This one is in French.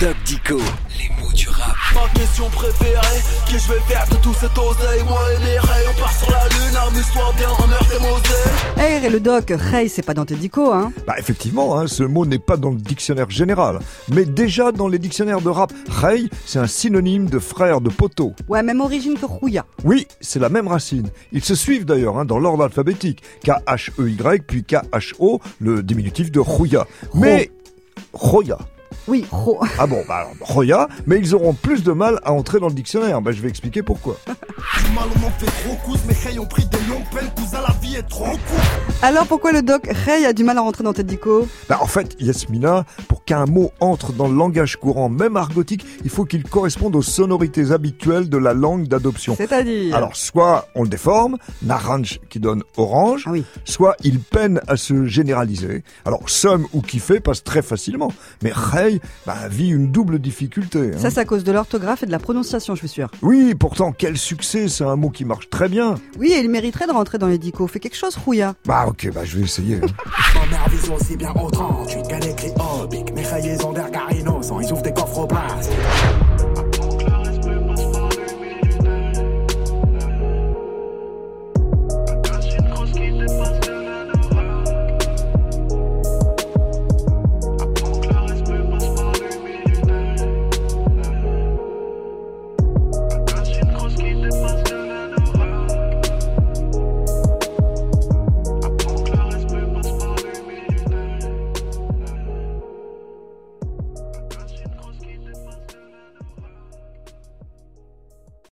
Doc Dico, les mots du rap. Ma question préférée, que je vais faire de tout cet oseille Moi et mes rails, on part sur la lune, amuse-toi bien, et Moselle Hey, et le doc, hey, c'est pas dans tes dico, hein Bah effectivement, hein, ce mot n'est pas dans le dictionnaire général, mais déjà dans les dictionnaires de rap, Rey, c'est un synonyme de frère de poteau. Ouais, même origine que Rouya. Oui, c'est la même racine. Ils se suivent d'ailleurs hein, dans l'ordre alphabétique. K-H-E-Y, puis K-H-O, le diminutif de Rouya. Mais... Roya. Oui, ro. Ah bon, bah alors, Roya, mais ils auront plus de mal à entrer dans le dictionnaire. Bah je vais expliquer pourquoi. Du mal on en fait trop cousse, mes ont pris des longues peines Cousin la vie est trop courte Alors pourquoi le doc Hey a du mal à rentrer dans dico Bah en fait, Yasmina, pour qu'un mot entre dans le langage courant, même argotique, il faut qu'il corresponde aux sonorités habituelles de la langue d'adoption. C'est-à-dire Alors, soit on le déforme, naranj qui donne orange, Ah oui. soit il peine à se généraliser. Alors, somme ou kiffer passe très facilement, mais rey bah, vit une double difficulté. hein. Ça, c'est à cause de l'orthographe et de la prononciation, je suis sûr. Oui, pourtant, quel succès, c'est un mot qui marche très bien. Oui, et il mériterait de rentrer dans les dico. Fais quelque chose, Rouya. Bah Ok, bah je vais essayer. Hein.